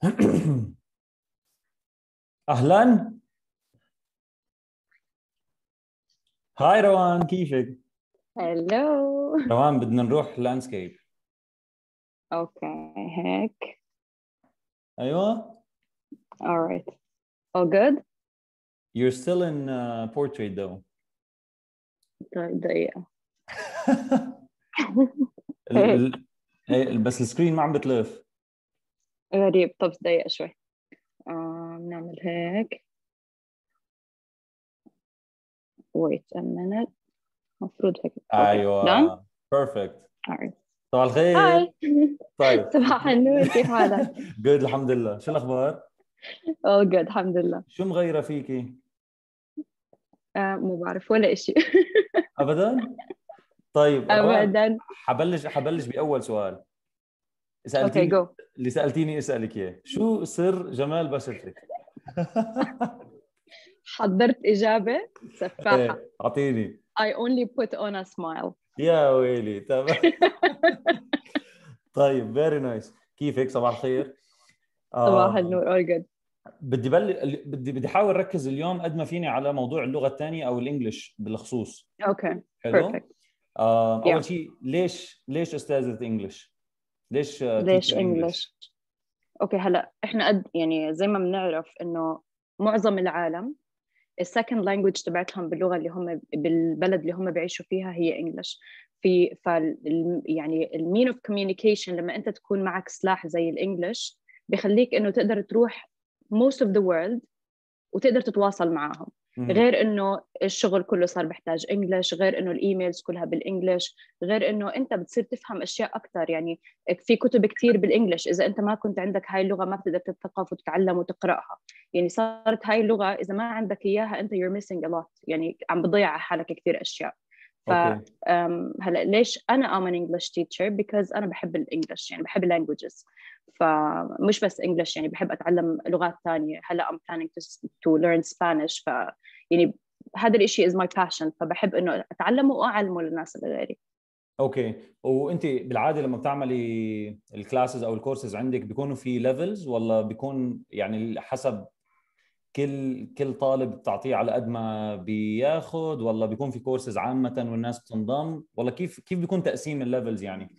أهلا. Hi روان كيفك؟ Hello روان بدنا نروح landscape okay هيك. أيوه. Alright all good? You're still in uh, portrait though. طيب دقيقة. إيه، بس ال screen ما عم بتلف. غريب. طب دقيقة شوي. آه نعمل هيك. Wait a minute. مفروض هيك. Done? أيوه alright. صباح الخير. Hi طيب. صباح النور. كيف حالك؟ good الحمد لله. شو الأخبار؟ all good الحمد لله. شو مغيرة فيكي؟ آه مو بعرف ولا إشي. ابدا؟ طيب روان، أبدا. حبلش حبلش بأول سؤال. سالتيني جو اللي سألتيني اسالك إياه. شو سر جمال بشرتك؟ حضرت إجابة سفاحة. إيه، أعطيني. I only put on a smile. يا ويلي تمام طيب very nice كيفك؟ صباح الخير. آه، صباح النور all good. بدي بل... بدي بدي أحاول أركز اليوم قد ما فيني على موضوع اللغة الثانية أو ال English بالخصوص. Okay حلو؟ perfect. آه Yeah. اول شيء ليش ليش أستاذة English ليش ليش English okay هلا إحنا قد يعني زي ما بنعرف إنه معظم العالم ال second language تبعتهم باللغة اللي هم بالبلد اللي هم بيعيشوا فيها هي English في فال يعني ال mean of communication لما أنت تكون معك سلاح زي ال English بخليك إنه تقدر تروح most of the world وتقدر تتواصل معاهم. غير إنه الشغل كله صار بحتاج English غير إنه ال emails كلها بال English غير إنه أنت بتصير تفهم أشياء أكثر يعني في كتب كتير بال English. إذا أنت ما كنت عندك هاي اللغة ما بتقدر تتثقف وتتعلم وتقرأها. يعني صارت هاي اللغة إذا ما عندك إياها أنت you're missing a lot. يعني عم بتضيع على حالك كثير أشياء. ف هلأ ليش أنا an English teacher because أنا بحب ال English. يعني بحب ال languages فمش بس English يعني بحب أتعلم لغات ثانية هلأ I'm planning to, to learn Spanish ف يعني هذا الشيء is my passion فبحب إنه أتعلمه وأعلمه للناس اللي غيري. okay. وأنت بالعادة لما بتعملي ال classes أو الكورسز عندك بيكونوا في levels ولا بيكون يعني حسب كل كل طالب بتعطيه على قد ما بياخذ ولا بيكون في كورسز عامة والناس بتنضم ولا كيف كيف بيكون تقسيم ال levels يعني؟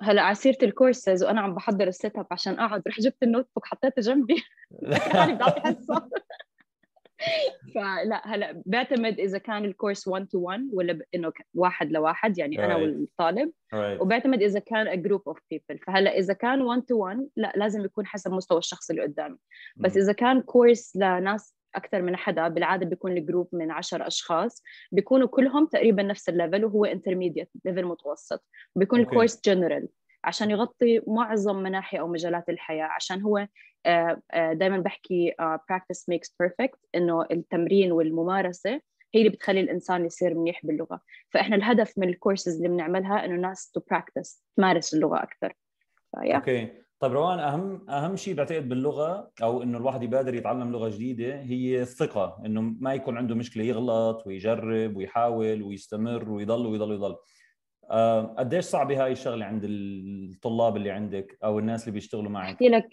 هلا على سيرة الكورسز وأنا عم بحضر ال setup عشان أقعد رح جبت ال notebook حطيته جنبي حصه فلا هلا بعتمد إذا كان ال course 1 to 1 ولا ب- إنه واحد لواحد يعني أنا Right. والطالب Right. وبعتمد إذا كان a group of people فهلا إذا كان 1 to 1 لا لازم يكون حسب مستوى الشخص اللي قدامي بس مم. إذا كان course لناس أكثر من حدا بالعادة بيكون ال group من 10 أشخاص بيكونوا كلهم تقريبا نفس ال level وهو intermediate level متوسط بيكون okay. ال course general عشان يغطي معظم مناحي أو مجالات الحياة عشان هو دائما بحكي آه، practice makes perfect إنه التمرين والممارسة هي اللي بتخلي الإنسان يصير منيح باللغة. فإحنا الهدف من الكورسز اللي بنعملها إنه الناس to practice تمارس اللغة أكثر. okay. طيب روان أهم أهم شيء بعتقد باللغة أو إنه الواحد يبادر يتعلم لغة جديدة هي الثقة إنه ما يكون عنده مشكلة يغلط ويجرب ويحاول ويستمر ويضل ويضل ويضل. آه، قديش صعبة هاي الشغلة عند الطلاب اللي عندك أو الناس اللي بيشتغلوا معك؟ أحكي لك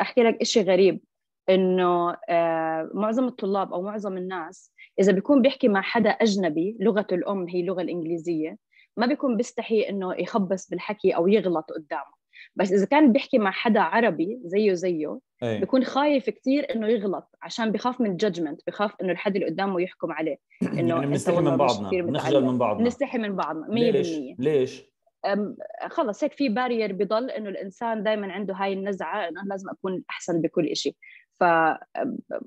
أحكي لك شيء غريب إنه آه، معظم الطلاب أو معظم الناس إذا بيكون بيحكي مع حدا أجنبي لغته الأم هي اللغة الإنجليزية ما بيكون بيستحي إنه يخبص بالحكي أو يغلط قدامه. بس إذا كان بيحكي مع حدا عربي زيه زيه إيه. بيكون خايف كثير إنه يغلط عشان بخاف من الجادجمنت بخاف إنه الحد اللي قدامه يحكم عليه إنه يعني بنستحي من بعضنا بنخجل. من بعضنا. بنستحي من بعضنا 100% ليش؟ ليش؟ أم، خلص هيك في barrier بضل إنه الإنسان دائما عنده هاي النزعة إنه لازم أكون أحسن بكل شيء ف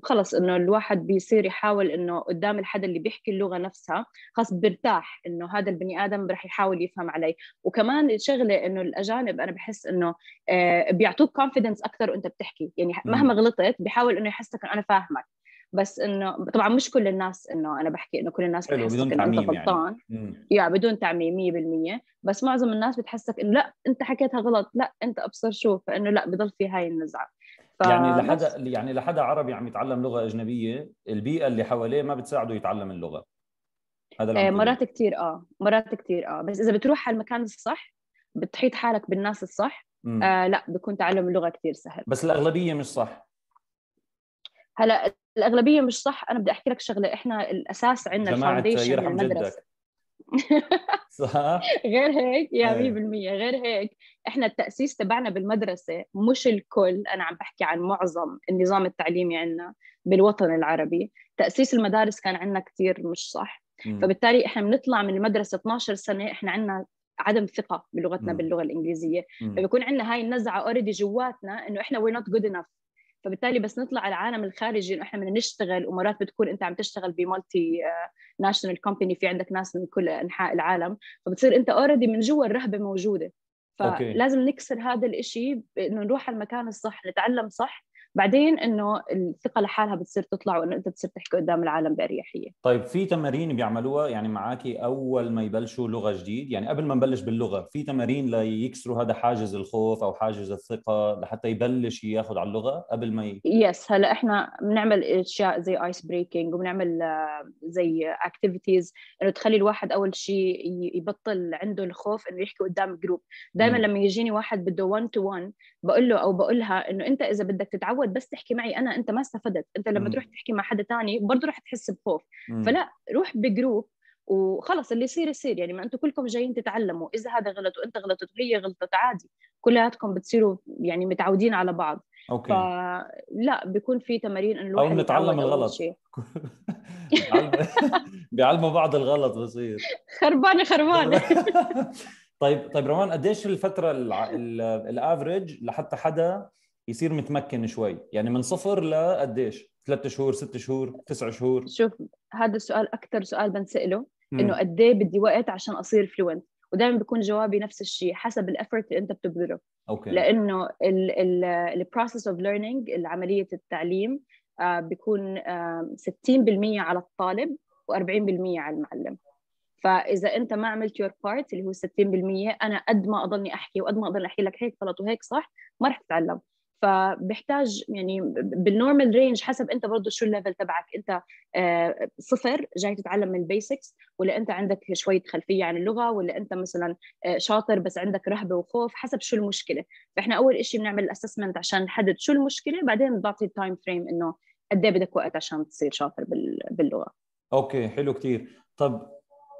خلص إنه الواحد بيصير يحاول إنه قدام الحدا اللي بيحكي اللغة نفسها خلص بيرتاح إنه هذا البني آدم رح يحاول يفهم علي وكمان الشغله إنه الأجانب أنا بحس إنه آه، بيعطوك confidence أكثر وأنت بتحكي يعني. مهما غلطت بيحاول إنه يحسسك إنه أنا فاهمك بس إنه طبعا مش كل الناس إنه أنا بحكي إنه كل الناس بتحسك بدون إنه أنت تعميم يعني. غلطان مم. يا بدون تعميم 100% بس معظم الناس بتحسك إنه لا أنت حكيتها غلط لا أنت أبصر شو فإنه لا بضل في هاي النزعة ف... يعني لحدا يعني لحدا عربي عم يتعلم لغة أجنبية البيئة اللي حواليه ما بتساعده يتعلم اللغة. هذا اللي آه،. مرات كتير آه مرات كتير آه بس إذا بتروح على المكان الصح بتحيط حالك بالناس الصح آه لا بيكون تعلم اللغة كثير سهل. بس الأغلبية مش صح. هلا الأغلبية مش صح. أنا بدي أحكي لك شغلة إحنا الأساس عندنا الفاونديشن يرحم جدك. صح؟ غير هيك يا 100% غير هيك إحنا التأسيس تبعنا بالمدرسة مش الكل أنا عم بحكي عن معظم النظام التعليمي عندنا بالوطن العربي. تأسيس المدارس كان عندنا كثير مش صح. م. فبالتالي إحنا بنطلع من المدرسة 12 سنة إحنا عندنا عدم ثقة بلغتنا م. باللغة الإنجليزية. م. فبيكون عندنا هاي النزعة already جواتنا إنه إحنا we're not good enough فبالتالي بس نطلع على العالم الخارجي إنه إحنا بدنا نشتغل ومرات بتكون أنت عم تشتغل ب multinational company في عندك ناس من كل أنحاء العالم فبتصير أنت already من جوا الرهبة موجودة. فلازم نكسر هذا الإشي انه نروح على المكان الصح نتعلم صح بعدين إنه الثقة لحالها بتصير تطلع وإنه أنت بتصير تحكي قدام العالم بأريحية. طيب في تمارين بيعملوها؟ يعني معاكي أول ما يبلشوا لغة جديد؟ يعني قبل ما نبلش باللغة في تمارين ليكسروا هذا حاجز الخوف أو حاجز الثقة لحتى يبلش ياخذ على اللغة قبل ما ي... yes هلأ إحنا بنعمل أشياء زي ice breaking وبنعمل آه، زي activities إنه تخلي الواحد أول شيء يبطل عنده الخوف إنه يحكي قدام group دائما لما يجيني واحد بده 1 to 1 بقول له أو بقول لها إنه أنت إذا بدك تتعود تتعود بس تحكي معي أنا أنت ما استفدت. أنت لما تروح تحكي مع حدا تاني برضه رح تحس بخوف. فلا روح ب group وخلص اللي يصير يصير. يعني ما أنتم كلكم جايين تتعلموا. إذا هذا غلط وأنت غلطت وهي غلطت عادي. كلياتكم بتصيروا يعني متعودين على بعض. okay. فلا بيكون في تمارين انه الواحد أو نتعلم الغلط. بيعلموا بعض الغلط بصير. خربانة خربانة. طيب طيب روان قديش الفترة ال average لحتى حدا يصير متمكن شوي. يعني من صفر لقديش ثلاثة شهور ست شهور تسع شهور. شوف هذا السؤال أكثر سؤال بنسأله إنه قد إيه بدي وقت عشان أصير fluent ودائما بيكون جوابي نفس الشيء حسب ال effort اللي أنت بتبذله. okay. لأنه ال process of learning عمليه التعليم آه، بيكون 60% على الطالب و40% على المعلم. فإذا أنت ما عملت your part اللي هو 60% أنا قد ما أضلني أحكي وقد ما اضل أحكي لك هيك غلط وهيك صح ما رح تتعلم. فبحتاج يعني بال normal range حسب انت برضه شو ال level تبعك. انت آه، صفر جاي تتعلم من ال basics ولا انت عندك شوية خلفية عن اللغة ولا انت مثلا آه، شاطر بس عندك رهبة وخوف حسب شو المشكلة. فإحنا أول شيء بنعمل ال assessment عشان نحدد شو المشكلة بعدين بنعطي ال time frame إنه قد إيه بدك وقت عشان تصير شاطر باللغة. okay حلو كثير طب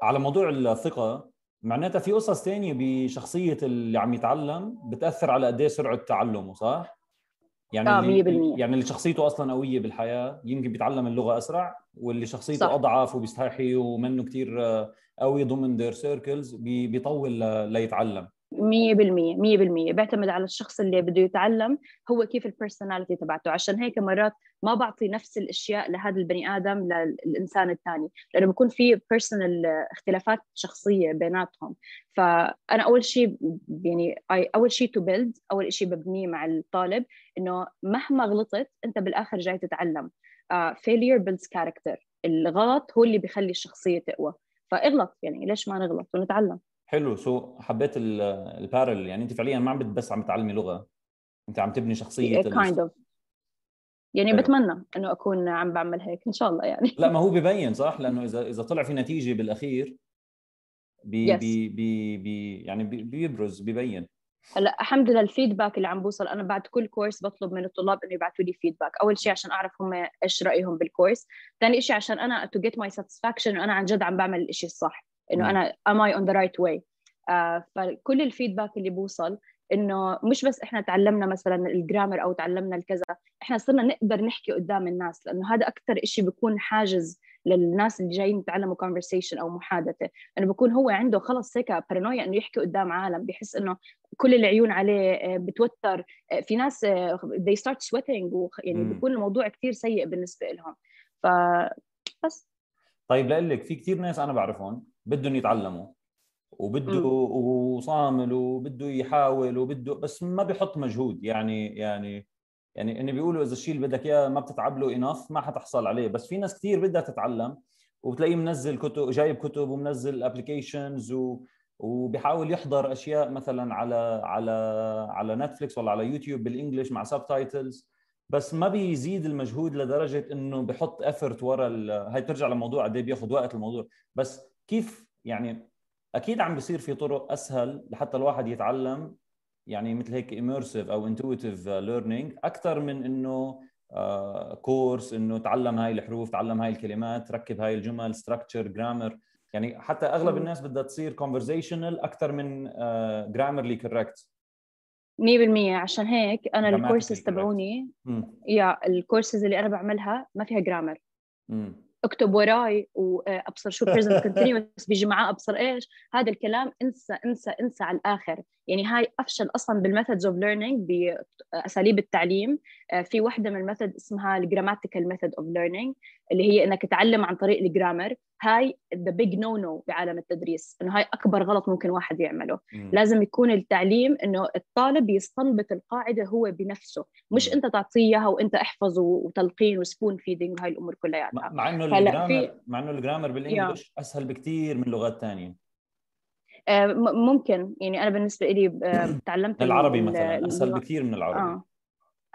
على موضوع الثقة معناتها في قصص ثانية بشخصية اللي عم يتعلم بتأثر على قد إيه سرعة تعلمه صح؟ يعني آه اللي يعني اللي شخصيته أصلا قوية بالحياة يمكن بيتعلم اللغة أسرع واللي شخصيته صح. أضعف وبيستحي ومنه كثير قوي ضمن their circles بيطول ليتعلم 100% 100% بيعتمد على الشخص اللي بده يتعلم هو كيف ال personality تبعته. عشان هيك مرات ما بعطي نفس الأشياء لهذا البني آدم للإنسان الثاني لأنه بكون في personal اختلافات شخصية بيناتهم. فأنا أول شيء يعني أول شيء to build أول شيء ببنيه مع الطالب إنه مهما غلطت أنت بالآخر جاي تتعلم. failure builds character الغلط هو اللي بيخلي الشخصية تقوى. فاغلط يعني ليش ما نغلط ونتعلم؟ حلو. so حبيت ال pattern يعني انت فعليا ما عم بس عم تعلمي لغة. انت عم تبني شخصية kind of يعني حلو. بتمنى إنه أكون عم بعمل هيك إن شاء الله يعني. لا ما هو ببين صح؟ لأنه اذا إذا طلع في نتيجة بالأخير بي yes. بي بي بي يعني بي بيبرز ببين. هلأ الحمد لله ال feedback اللي عم بوصل أنا بعد كل course بطلب من الطلاب إنه يبعثوا لي feedback أول شيء عشان أعرف هم إيش رأيهم بال course ثاني شيء عشان أنا to get my satisfaction أنا عن جد عم بعمل الشيء الصح. إنه أنا am I on the right way آه فكل ال feedback اللي بوصل إنه مش بس إحنا تعلمنا مثلا ال grammar أو تعلمنا الكذا إحنا صرنا نقدر نحكي قدام الناس لأنه هذا أكثر شيء بيكون حاجز للناس اللي جايين يتعلموا conversation أو محادثة. إنه بكون هو عنده خلص هيك بارانويا إنه يحكي قدام عالم بحس إنه كل العيون عليه آه، بتوتر. آه، في ناس آه، they start sweating يعني بكون الموضوع كثير سيء بالنسبة لهم. ف بس. طيب لك في كثير ناس أنا بعرفهم بدهم يتعلموا وبده وصامل وبده يحاول وبده بس ما بيحط مجهود. يعني يعني يعني انه بيقولوا إذا الشيء اللي بدك إياه ما بتتعب له enough ما حتحصل عليه. بس في ناس كثير بدها تتعلم وبتلاقيه منزل كتب جايب كتب ومنزل applications و وبيحاول يحضر أشياء مثلا على على على نتفليكس ولا على يوتيوب بال English مع subtitles بس ما بيزيد المجهود لدرجة إنه بحط effort ورا هاي بترجع لموضوع قد إيه بياخذ وقت الموضوع. بس كيف يعني أكيد عم بيصير في طرق أسهل لحتى الواحد يتعلم يعني مثل هيك immersive أو intuitive learning أكثر من إنه course إنه تعلم هاي الحروف تعلم هاي الكلمات ركب هاي الجمل structure grammar يعني حتى أغلب الناس بدها تصير conversational أكثر من grammarly correct 100% عشان هيك أنا الكورسز تبعوني يا الكورسز اللي أنا بعملها ما فيها grammar اكتب وراي وابصر شو present continuous بيجي معاه أبصر إيش. هذا الكلام انسى انسى انسى على الآخر. يعني هاي أفشل أصلا بال methods of learning باساليب التعليم. آه، في وحده من ال method اسمها ال grammatical method of learning اللي هي إنك تتعلم عن طريق ال grammar هاي the big no no بعالم التدريس إنه هاي أكبر غلط ممكن واحد يعمله. لازم يكون التعليم إنه الطالب يستنبط القاعدة هو بنفسه. مش. أنت تعطيه إياها وأنت احفظ وتلقين و spoon feeding وهاي الأمور كلياتها. مع إنه الجرامر. مع إنه الجرامر بالإنجلش أسهل بكثير من لغات ثانية آه، ممكن. يعني أنا بالنسبة لي آه، تعلمت العربي مثلا أسهل بكثير من العربي. آه.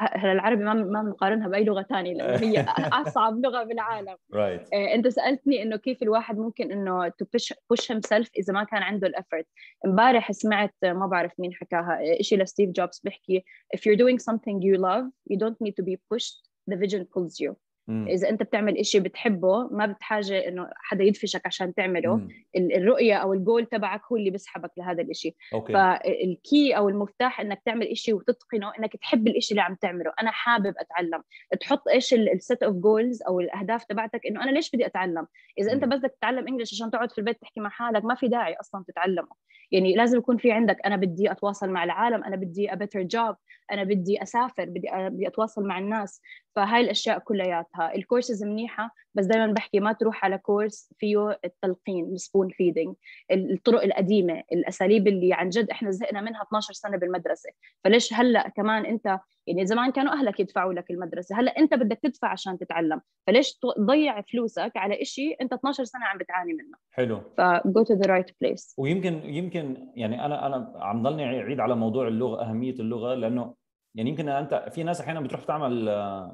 هلا العربي ما ما بنقارنها بأي لغة ثانية لأنه هي أصعب لغة بالعالم. Right. أنت سألتني إنه كيف الواحد ممكن إنه to push push himself إذا ما كان عنده ال effort امبارح سمعت ما بعرف مين حكاها شيء لستيف جوبز بيحكي if you're doing something you love you don't need to be pushed. The vision pulls you. إذا أنت بتعمل إشي بتحبه ما بتحاجة إنه حدا يدفشك عشان تعمله. مم. الرؤية أو الجول تبعك هو اللي بيسحبك لهذا الإشي. okay. فال key أو المفتاح إنك تعمل إشي وتتقنه إنك تحب الإشي اللي عم تعمله. أنا حابب أتعلم. تحط إيش ال set of goals أو الأهداف تبعتك إنه أنا ليش بدي أتعلم؟ إذا أنت بس بدك تتعلم English عشان تقعد في البيت تحكي مع حالك ما في داعي أصلا تتعلمه. يعني لازم يكون في عندك أنا بدي أتواصل مع العالم أنا بدي a better job أنا بدي أسافر بدي بدي أتواصل مع الناس. فهاي الأشياء كلياتها. الكورسز منيحة بس دائما بحكي ما تروح على course فيه التلقين ال spoon feeding الطرق القديمة الأساليب اللي عن جد إحنا زهقنا منها 12 سنة بالمدرسة. فليش هلأ كمان أنت يعني زمان كانوا أهلك يدفعوا لك المدرسة هلأ أنت بدك تدفع عشان تتعلم. فليش تضيع فلوسك على شيء أنت 12 سنة عم بتعاني منه؟ حلو. ف go to the right place. ويمكن يمكن يعني أنا أنا عم ضلني اعيد على موضوع اللغة أهمية اللغة لأنه يعني يمكن أنت في ناس أحيانا بتروح تعمل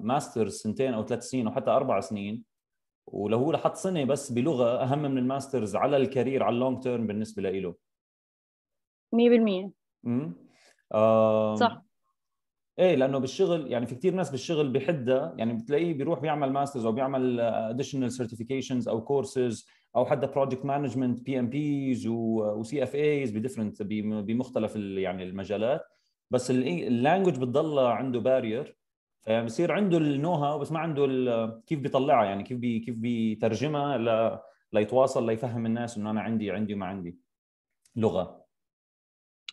masters سنتين أو ثلاث سنين أو حتى أربع سنين ولو هو لحط سنة بس بلغة أهم من ال masters على ال career على ال long term بالنسبة له 100% امم صح. إيه لأنه بالشغل يعني في كثير ناس بالشغل بحدها يعني بتلاقيه بيروح بيعمل masters أو بيعمل additional certifications أو كورسز أو حتى project management PMPs و CFAs ب different بمختلف يعني المجالات بس ال language بتضل عنده barrier فبصير عنده ال know how بس ما عنده كيف بيطلعها يعني كيف بي كيف بيترجمها. ليتواصل ليفهم الناس إنه أنا عندي عندي وما عندي لغة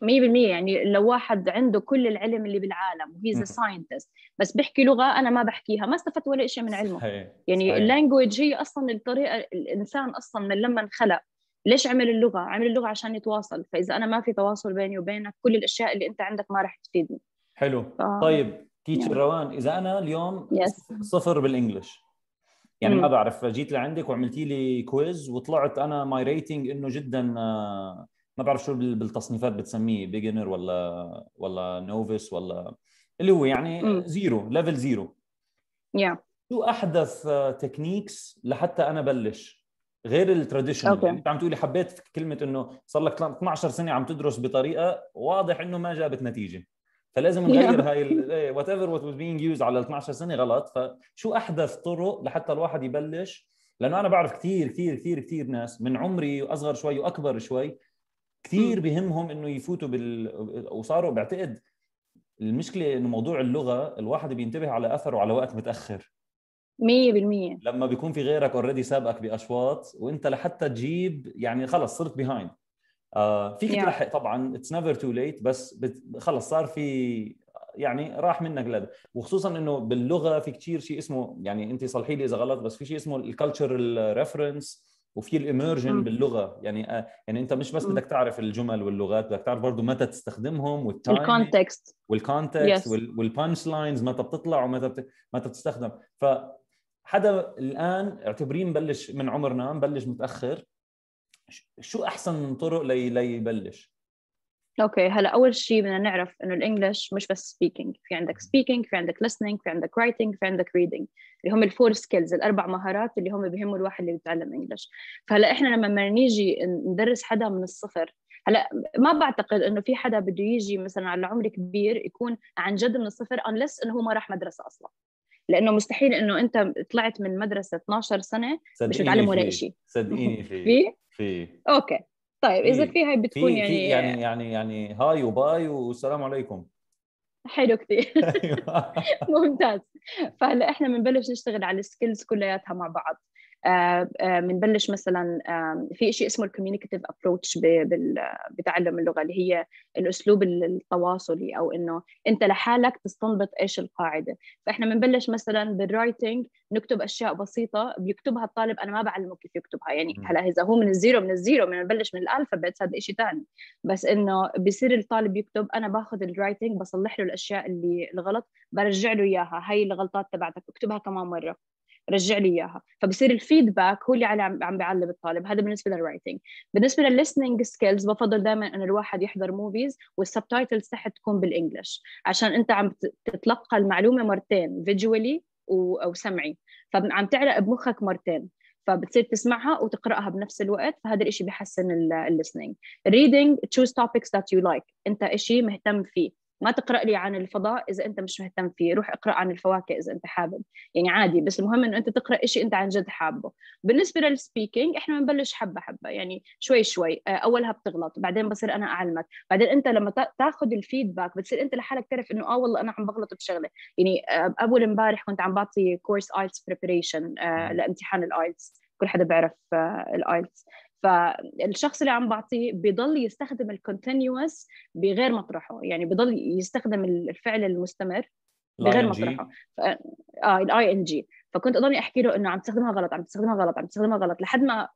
100% يعني لو واحد عنده كل العلم اللي بالعالم و he's scientist بس بيحكي لغة أنا ما بحكيها ما استفدت ولا شيء من علمه صحيح. يعني ال language هي أصلا الطريقة الإنسان أصلا من لما انخلق ليش عمل اللغة؟ عمل اللغة عشان يتواصل فإذا أنا ما في تواصل بيني وبينك كل الأشياء اللي أنت عندك ما راح تفيدني حلو ف... طيب teacher روان إذا أنا اليوم yes. صفر بال English يعني ما بعرف جيت لعندك وعملتي لي quiz وطلعت أنا my rating إنه جدا آه، ما بعرف شو بالتصنيفات بتسميه beginner ولا ولا novice ولا اللي هو يعني zero level zero يا شو أحدث techniques لحتى أنا بلش غير ال traditional يعني أنت عم تقولي حبيت كلمة إنه صار لك 12 سنة عم تدرس بطريقة واضح إنه ما جابت نتيجة. فلازم نغير هاي whatever what being used على 12 سنة غلط. فشو أحدث طرق لحتى الواحد يبلش؟ لأنه أنا بعرف كثير كثير كثير كثير ناس من عمري وأصغر شوي وأكبر شوي كثير بهمهم إنه يفوتوا بال وصاروا بعتقد المشكلة إنه موضوع اللغة الواحد بينتبه على أثره على وقت متأخر. 100% لما بيكون في غيرك already سابقك بأشواط وإنت لحتى تجيب يعني خلص صرت behind آه فيك yeah. تلحق طبعا it's never too late بس بت... خلص صار في يعني راح منك lead وخصوصا إنه باللغة في كثير شيء اسمه يعني انت صلحي لي إذا غلط بس في شيء اسمه ال cultural reference وفي ال immersion باللغة. يعني آه يعني أنت مش بس بدك تعرف الجمل واللغات بدك تعرف برضه متى تستخدمهم وال time الكونتكست وال context yes. وال punch lines متى بتطلع ومتى بت... متى بتستخدم. ف حدا الآن اعتبرين مبلش من عمرنا مبلش متأخر. شو أحسن طرق لي ليبلش؟ okay هلا أول شيء بدنا نعرف إنه ال English مش بس speaking في عندك speaking في عندك listening في عندك writing في عندك reading اللي هم ال four skills الأربع مهارات اللي هم بيهموا الواحد اللي بيتعلم English. فهلا إحنا لما نيجي ندرس حدا من الصفر هلا ما بعتقد إنه في حدا بده يجي مثلا على عمر كبير يكون عن جد من الصفر unless إنه هو ما راح مدرسة أصلا. لأنه مستحيل إنه أنت طلعت من مدرسة 12 سنة مش متعلم ولا شيء صدقيني في. في؟ في. okay. طيب إذا في هاي بتكون يعني في يعني يعني يعني hi و bye والسلام عليكم. حلو كثير أيوة. ممتاز. فهلأ إحنا بنبلش نشتغل على ال skills كلياتها مع بعض. بنبلش آه، مثلا في شيء اسمه ال communicative approach بتعلم اللغة اللي هي الأسلوب التواصلي أو إنه أنت لحالك تستنبط إيش القاعدة. فإحنا بنبلش مثلا بال writing نكتب أشياء بسيطة بيكتبها الطالب أنا ما بعلمه كيف يكتبها. يعني هلأ إذا هو من ال zero من ال zero من نبلش من ال alphabet هذا شيء ثاني بس إنه بصير الطالب يكتب أنا باخذ ال writing بصلح له الأشياء اللي الغلط برجع له إياها. هاي الغلطات تبعتك اكتبها كمان مرة. رجع لي إياها. فبصير ال feedback هو اللي عم بيعلم الطالب. هذا بالنسبة لل writing بالنسبة للل listening skills بفضل دائما إنه الواحد يحضر movies وال subtitles تحت تكون بال English. عشان أنت عم تتلقى المعلومة مرتين visually أو سمعي. فعم تعلق بمخك مرتين. فبتصير تسمعها وتقرأها بنفس الوقت. فهذا الشيء بيحسن ال listening reading choose topics that you like. أنت شيء مهتم فيه. ما تقرأ لي عن الفضاء إذا أنت مش مهتم فيه. روح اقرأ عن الفواكه إذا أنت حابب. يعني عادي بس المهم إنه أنت تقرأ شيء أنت عن جد حابه. بالنسبة لل speaking إحنا بنبلش حبة حبة. يعني شوي شوي. آه، أولها بتغلط بعدين بصير أنا أعلمك. بعدين أنت لما تاخذ ال feedback بتصير أنت لحالك تعرف إنه آه والله أنا عم بغلط بشغلة. يعني آه، اول امبارح كنت عم بعطي course IELTS preparation لامتحان ال IELTS كل حدا بيعرف آه، ال IELTS فالشخص اللي عم بعطيه بضل يستخدم ال continuous بغير مطرحه يعني بضل يستخدم الفعل المستمر بغير مطرحه. آه ال ing فكنت اضلني أحكي له إنه عم تستخدمها غلط عم تستخدمها غلط عم تستخدمها غلط لحد ما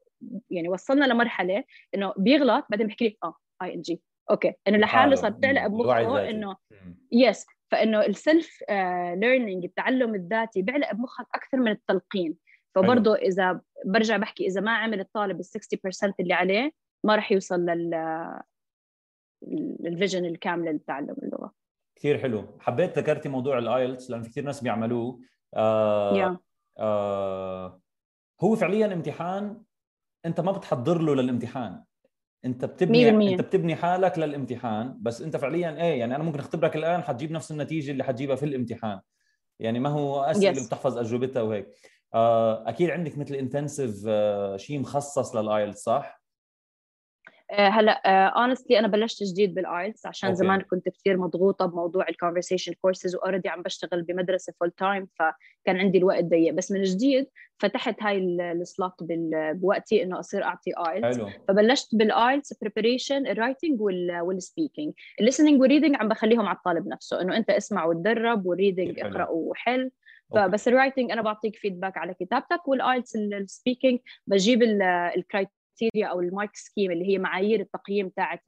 يعني وصلنا لمرحلة إنه بيغلط بعدين بحكي لي آه ing okay. إنه لحاله صار تعلق بمخه إنه yes فإنه ال self learning التعلم الذاتي بيعلق بمخك أكثر من التلقين. فبرضه إذا برجع بحكي إذا ما عمل الطالب ال 60% اللي عليه ما راح يوصل لل ال vision الكامله لتعلم اللغة. كثير حلو. حبيت ذكرتي موضوع ال IELTS لأنه في كثير ناس بيعملوه. آه yeah. آه هو فعليا امتحان أنت ما بتحضر له للامتحان. أنت بتبني أنت بتبني حالك للامتحان بس أنت فعليا إيه يعني أنا ممكن أختبرك الآن حتجيب نفس النتيجة اللي حتجيبها في الامتحان. يعني ما هو أسئلة yes. بتحفظ أجوبتها وهيك. آه، أكيد عندك مثل intensive آه، شيء مخصص لل IELTS صح؟ آه، هلا honestly أنا بلشت جديد بال IELTS عشان okay. زمان كنت كثير مضغوطة بموضوع ال conversation courses و already عم بشتغل بمدرسة full time فكان عندي الوقت ضيق. بس من جديد فتحت هاي ال slot بوقتي إنه أصير أعطي IELTS. فبلشت بالآيلتس بريبريشن الرايتنج والسبيكينج الليسننج وال reading عم بخليهم على الطالب نفسه إنه أنت اسمع وتدرب والريدنج اقرأ وحل. فبس ال writing أنا بعطيك feedback على كتابتك وال IELTS ال speaking بجيب ال criteria أو ال mark scheme اللي هي معايير التقييم تاعت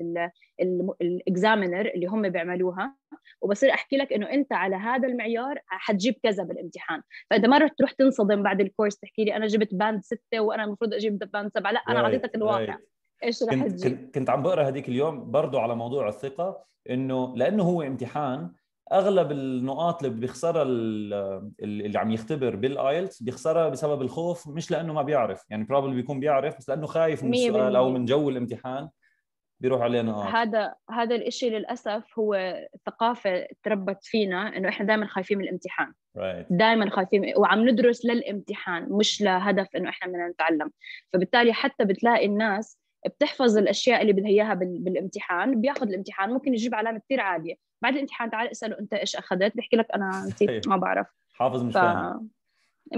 ال examiner اللي هم بيعملوها. وبصير أحكي لك إنه أنت على هذا المعيار حتجيب كذا بالامتحان. فانت ما رح تروح تنصدم بعد ال course تحكي لي أنا جبت band ستة وأنا المفروض أجيب band سبعة. لا أنا أعطيتك الواقع. إيش رح كنت تجيب؟ كنت عم بقرأ هذيك اليوم برضه على موضوع الثقة إنه لأنه هو امتحان أغلب النقاط اللي بيخسرها اللي عم يختبر بال IELTS بيخسرها بسبب الخوف مش لأنه ما بيعرف يعني probably بيكون بيعرف بس لأنه خايف من السؤال أو من جو الامتحان بيروح عليه نقاط. هذا هذا الشيء للأسف هو ثقافة تربت فينا إنه إحنا دائما خايفين من الامتحان. Right. دائما خايفين وعم ندرس للامتحان مش لهدف إنه إحنا بدنا نتعلم. فبالتالي حتى بتلاقي الناس بتحفظ الأشياء اللي بدها إياها بالامتحان بياخذ الامتحان ممكن يجيب علامة كثير عاليه بعد الامتحان تعال اسأله أنت إيش أخذت بيحكي لك أنا نسيت ما بعرف. حافظ مش ف... فاهم. 100%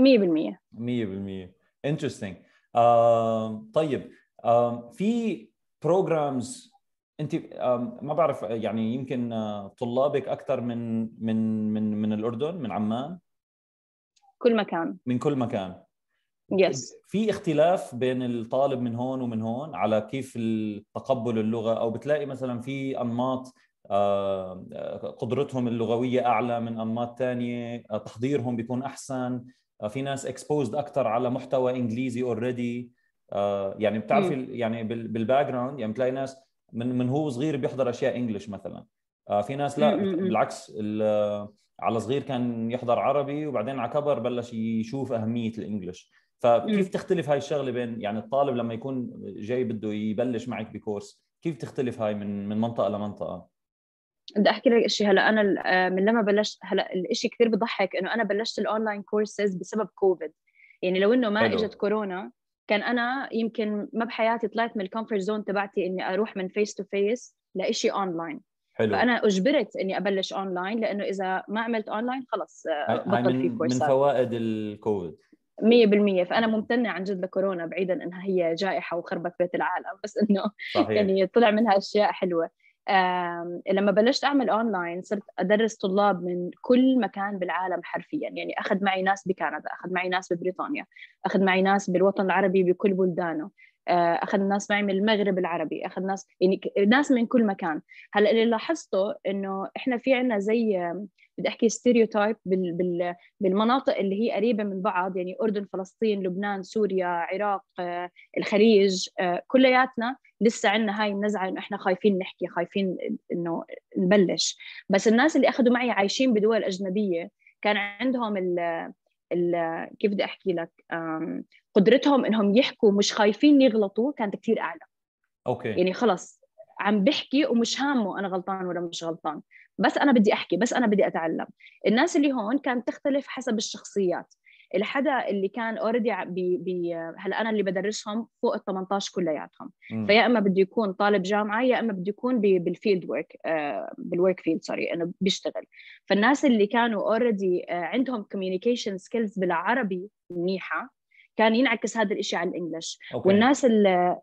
100% interesting uh, طيب. uh, في programs أنت uh, ما بعرف يعني يمكن uh, طلابك أكثر من من من من الأردن من عمان؟ كل مكان. من كل مكان. yes في اختلاف بين الطالب من هون ومن هون على كيف تقبل اللغة أو بتلاقي مثلا في أنماط آه، قدرتهم اللغوية أعلى من أنماط ثانية آه، تحضيرهم بيكون أحسن. آه، في ناس exposed أكثر على محتوى إنجليزي already يعني بتعرفي يعني بال background يعني بتلاقي ناس من من هو صغير بيحضر أشياء English مثلا. في ناس لا بالعكس على صغير كان يحضر عربي وبعدين على كبر بلش يشوف أهمية ال English. فكيف تختلف هاي الشغلة بين يعني الطالب لما يكون جاي بده يبلش معك بكورس كيف تختلف هاي من من منطقة لمنطقة؟ بدي أحكي لك شيء هلأ أنا آه، من لما بلشت هلأ الشيء كثير بضحك إنه أنا بلشت ال online courses بسبب كوفيد يعني لو إنه ما. إجت كورونا كان أنا يمكن ما بحياتي طلعت من ال comfort zone تبعتي إني أروح من face to face لشيء اونلاين حلو. فأنا أجبرت إني أبلش اونلاين لأنه إذا ما عملت اونلاين خلص آه، بطل في من من كورسات فوائد الكوفيد 100% فأنا ممتنة عن جد لكورونا بعيدا إنها هي جائحة وخربت بيت العالم. بس إنه صحيح. يعني طلع منها أشياء حلوة. لما بلشت أعمل اونلاين صرت أدرس طلاب من كل مكان بالعالم حرفيا. يعني أخذ معي ناس بكندا أخذ معي ناس ببريطانيا أخذ معي ناس بالوطن العربي بكل بلدانه. أخذ ناس معي من المغرب العربي أخذ ناس يعني ناس من كل مكان. هلأ اللي لاحظته إنه إحنا في عنا زي آم، بدي أحكي ستيريوتايب بال بال بالمناطق اللي هي قريبة من بعض يعني أردن فلسطين لبنان سوريا عراق آه، الخليج آه، كلياتنا لسه عندنا هاي النزعة إنه إحنا خايفين نحكي خايفين إنه نبلش. بس الناس اللي أخذوا معي عايشين بدول أجنبية كان عندهم ال كيف بدي أحكي لك؟ قدرتهم إنهم يحكوا مش خايفين يغلطوا كانت كثير أعلى. أوكي. يعني خلص عم بحكي ومش هامه أنا غلطان ولا مش غلطان. بس أنا بدي أحكي بس أنا بدي أتعلم. الناس اللي هون كانت تختلف حسب الشخصيات. الحدا اللي كان already بي هلا أنا اللي بدرسهم فوق ال 18 كلياتهم. فيا إما بده يكون طالب جامعة يا إما بده يكون بي- بال field work بال work field sorry إنه بيشتغل. فالناس اللي كانوا already عندهم communication skills بالعربي منيحة كان ينعكس هذا الشيء على ال English والناس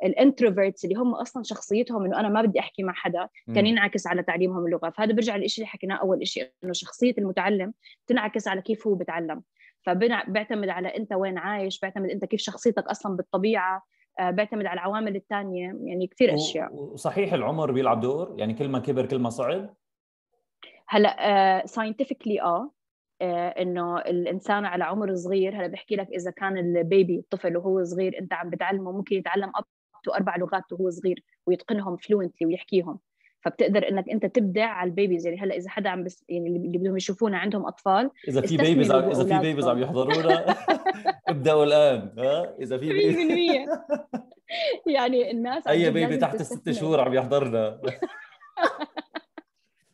ال introverts اللي هم أصلا شخصيتهم إنه أنا ما بدي أحكي مع حدا كان. ينعكس على تعليمهم اللغة. فهذا بيرجع للشيء اللي حكيناه أول شيء إنه شخصية المتعلم تنعكس على كيف هو بتعلم فبيعتمد على أنت وين عايش بيعتمد أنت كيف شخصيتك أصلا بالطبيعة آه، بيعتمد على العوامل الثانية يعني كثير أشياء. وصحيح العمر بيلعب دور؟ يعني كل ما كبر كل ما صعب؟ هلأ scientifically آه. إنه الإنسان على عمر صغير هلأ بحكي لك إذا كان ال baby الطفل وهو صغير أنت عم بتعلمه ممكن يتعلم up to أربع لغات وهو صغير ويتقنهم fluently ويحكيهم. فبتقدر إنك أنت تبدع على ال babies يعني هلأ إذا حدا عم بس يعني اللي بدهم يشوفونا عندهم أطفال إذا في babies عم- إذا في. بيبيز عم يحضرونا ابدأوا الآن ها؟ إذا في baby 100% يعني الناس أي baby تحت الست. شهور عم يحضرنا.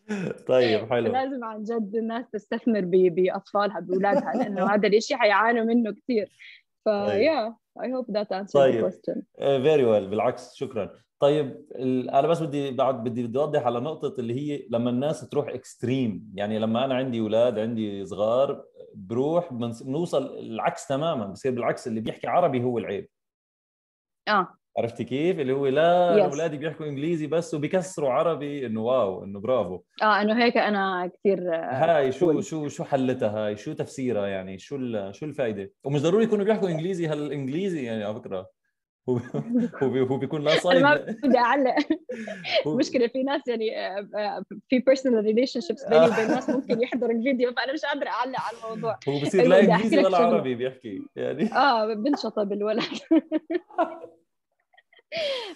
طيب حلو. لازم عن جد الناس تستثمر ب- بأطفالها بأولادها لأنه هذا الشيء حيعانوا منه كثير ف طيب. yeah I hope that answers طيب. Very well بالعكس شكرا. طيب أنا بس بدي بعد بدي بدي أوضح على نقطة اللي هي لما الناس تروح extreme يعني لما أنا عندي أولاد عندي صغار بروح بنوصل العكس تماما بصير بالعكس اللي بيحكي عربي هو العيب. آه. عرفتي كيف؟ اللي هو لا Yes. اولادي بيحكوا إنجليزي بس وبيكسروا عربي إنه wow إنه برافو. آه إنه هيك أنا كثير هاي شو cool. شو شو حلتها هاي؟ شو تفسيرها يعني؟ شو شو الفائده ومش ضروري يكونوا بيحكوا إنجليزي هالانجليزي يعني على فكرة. هو هو بي- هو بيكون لا أنا ما صايد. بدي أعلق. المشكلة في ناس يعني آه، آه، في personal relationships بيني وبين ناس ممكن يحضروا الفيديو فأنا مش قادرة أعلق على الموضوع. هو بصير لا إنجليزي ولا. عربي بيحكي يعني. آه بنشطب الولد.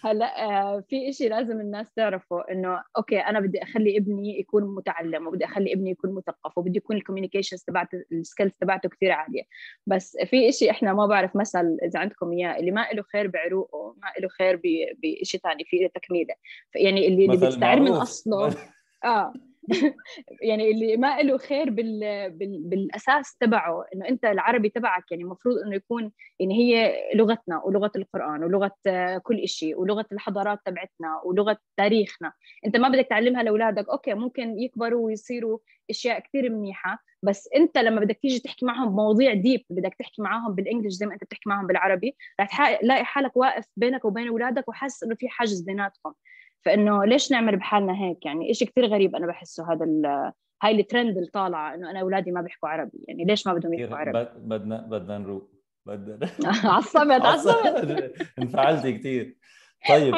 هلأ آه، في إشي لازم الناس تعرفه إنه أوكي أنا بدي أخلي ابني يكون متعلم وبدي أخلي ابني يكون مثقف وبدي يكون ال communications تبعته ال skills تبعته كثير عالية. بس في إشي إحنا ما بعرف مثل إذا عندكم إياه اللي ما له خير بعروقه ما له خير بشيء ثاني في له تكميله. يعني اللي, اللي مثل بيستعر من. أصله. آه. يعني اللي ما له خير بال... بال... بالأساس تبعه إنه أنت العربي تبعك يعني المفروض إنه يكون يعني هي لغتنا ولغة القرآن ولغة آه، كل شيء ولغة الحضارات تبعتنا ولغة تاريخنا. أنت ما بدك تعلمها لأولادك أوكي ممكن يكبروا ويصيروا أشياء كثير منيحة بس أنت لما بدك تيجي تحكي معهم بمواضيع deep بدك تحكي معهم بال English زي ما أنت بتحكي معهم بالعربي رح تلاقي حالك واقف بينك وبين أولادك وحاسس إنه في حاجز بيناتكم فإنه ليش نعمل بحالنا هيك؟ يعني إشي كثير غريب أنا بحسه هذا هاي الترند اللي طالعة إنه أنا أولادي ما بيحكوا عربي يعني ليش ما بدهم يحكوا عربي؟ بد- بدنا بدنا نروق بدنا عصبت عصبت. انفعلتي كثير طيب.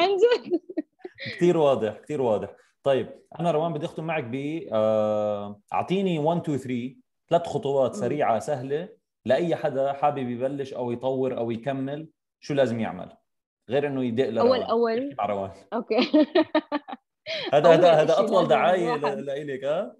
كثير واضح كثير واضح. طيب أنا روان بدي أختم معك ب آه، أعطيني 1 2 3 ثلاث خطوات. سريعة سهلة لأي حدا حابب يبلش أو يطور أو يكمل شو لازم يعمل؟ غير إنه يدق لروان اول أول؟ أوكي. هذا هذا هذا أطول دعاية لإلك ها؟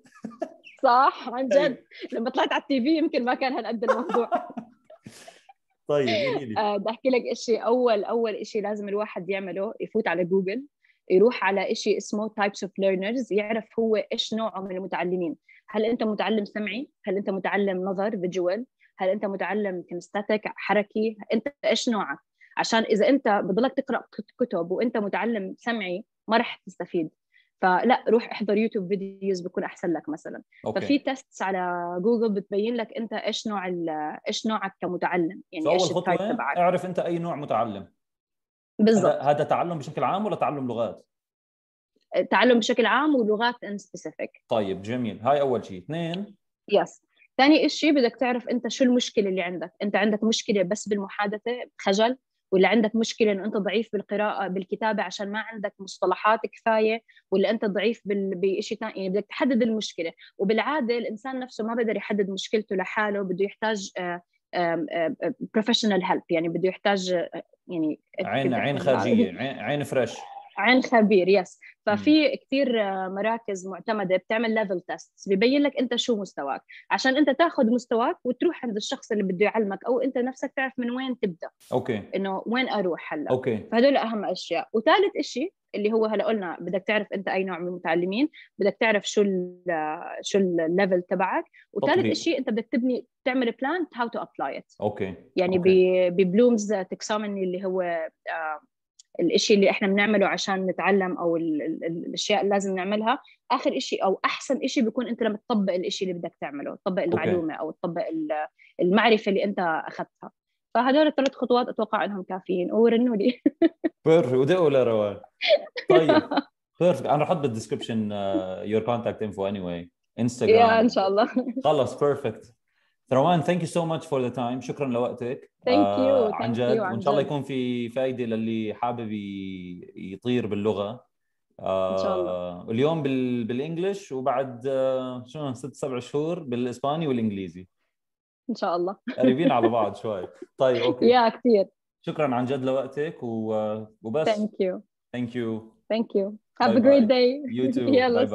صح عن جد. لما طلعت على ال TV يمكن ما كان هالقد الموضوع. طيب قولي لي آه، بدي أحكي لك شيء اول أول شيء لازم الواحد يعمله يفوت على جوجل يروح على شيء اسمه types of learners يعرف هو إيش نوعه من المتعلمين. هل أنت متعلم سمعي؟ هل أنت متعلم نظر visual هل أنت متعلم kinesthetic حركي؟ أنت إيش نوعك؟ عشان إذا أنت بضلك تقرأ كتب وأنت متعلم سمعي ما رح تستفيد. فلا روح احضر يوتيوب videos بكون أحسن لك مثلا. أوكي. ففي tests على جوجل بتبين لك أنت إيش نوع إيش نوعك كمتعلم يعني إيش ال type تبعك. أعرف أنت أي نوع متعلم. بالضبط. هذا هذا تعلم بشكل عام ولا تعلم لغات؟ تعلم بشكل عام ولغات in specific طيب جميل. هاي أول شيء اثنين. Yes ثاني شيء بدك تعرف أنت شو المشكلة اللي عندك. أنت عندك مشكلة بس بالمحادثة خجل. ولا عندك مشكلة إنه أنت ضعيف بالقراءة بالكتابة عشان ما عندك مصطلحات كفاية ولا أنت ضعيف. بشيء ثاني يعني بدك تحدد المشكلة وبالعادة الإنسان نفسه ما بقدر يحدد مشكلته لحاله بده يحتاج professional help يعني بده يحتاج آه، يعني عين عين بالعربي؟ خارجية عين fresh عن خبير yes ففي كثير مراكز معتمدة بتعمل level test ببين لك أنت شو مستواك. عشان أنت تاخذ مستواك وتروح عند الشخص اللي بده يعلمك أو أنت نفسك تعرف من وين تبدأ. okay. إنه وين أروح هلأ. okay. فهدول أهم أشياء. وثالث شيء اللي هو هلأ قلنا بدك تعرف أنت أي نوع من المتعلمين بدك تعرف شو ال شو ال level تبعك. وثالث شيء أنت بدك تبني تعمل plan how to apply it okay. يعني ب Bloom's taxonomy اللي هو آه، الإشي اللي إحنا بنعمله عشان نتعلم أو ال- ال- ال- الأشياء اللي لازم نعملها آخر إشي أو أحسن إشي بيكون أنت لما تطبق الإشي اللي بدك تعمله تطبق المعلومة أو تطبق ال- المعرفة اللي أنت أخذتها. فهدول الثلاث خطوات أتوقع إنهم كافيين. ورنوا لي. perfect ودقوا لروان طيب. perfect أنا رح أحط بال description your contact info anyway انستغرام يا إن شاء الله. خلص. perfect روان thank you so much for the time شكرا لوقتك. Thank you, آه، thank عن جد. وإن شاء الله. يكون في فائده للي حابب يطير باللغة. آه، إن شاء الله. اليوم بال... بال English وبعد آه، شو ست سبع شهور بالإسباني والإنجليزي. إن شاء الله. قريبين على بعض شوي. طيب okay. يا كثير شكرا عن جد لوقتك و... وبس. thank you thank you thank you have Bye a great bye. day. You too. يلا you.